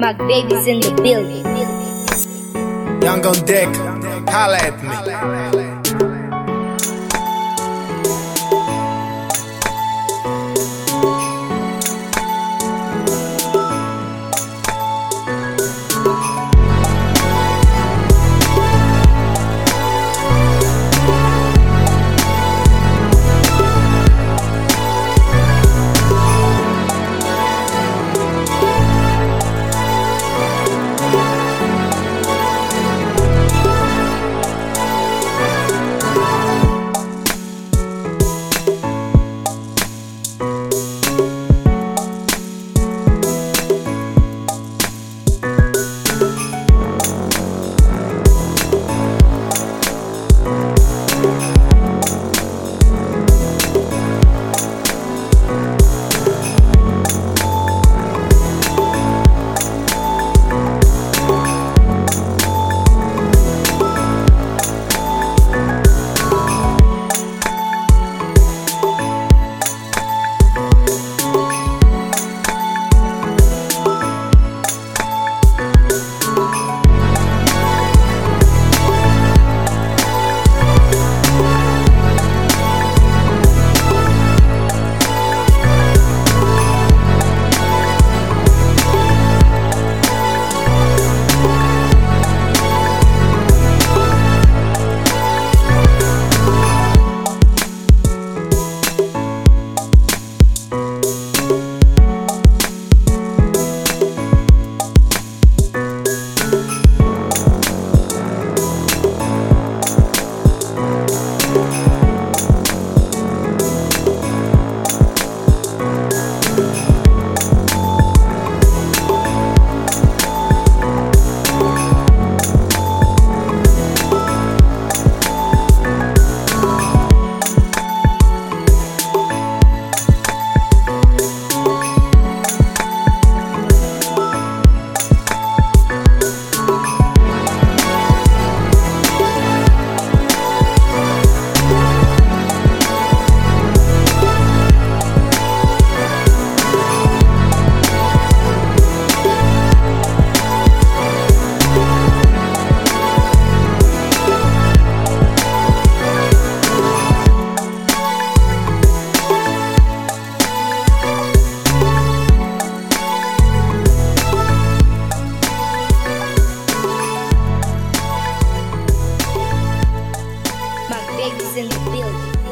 My baby's in the building. Young on deck, holla at me. in the building.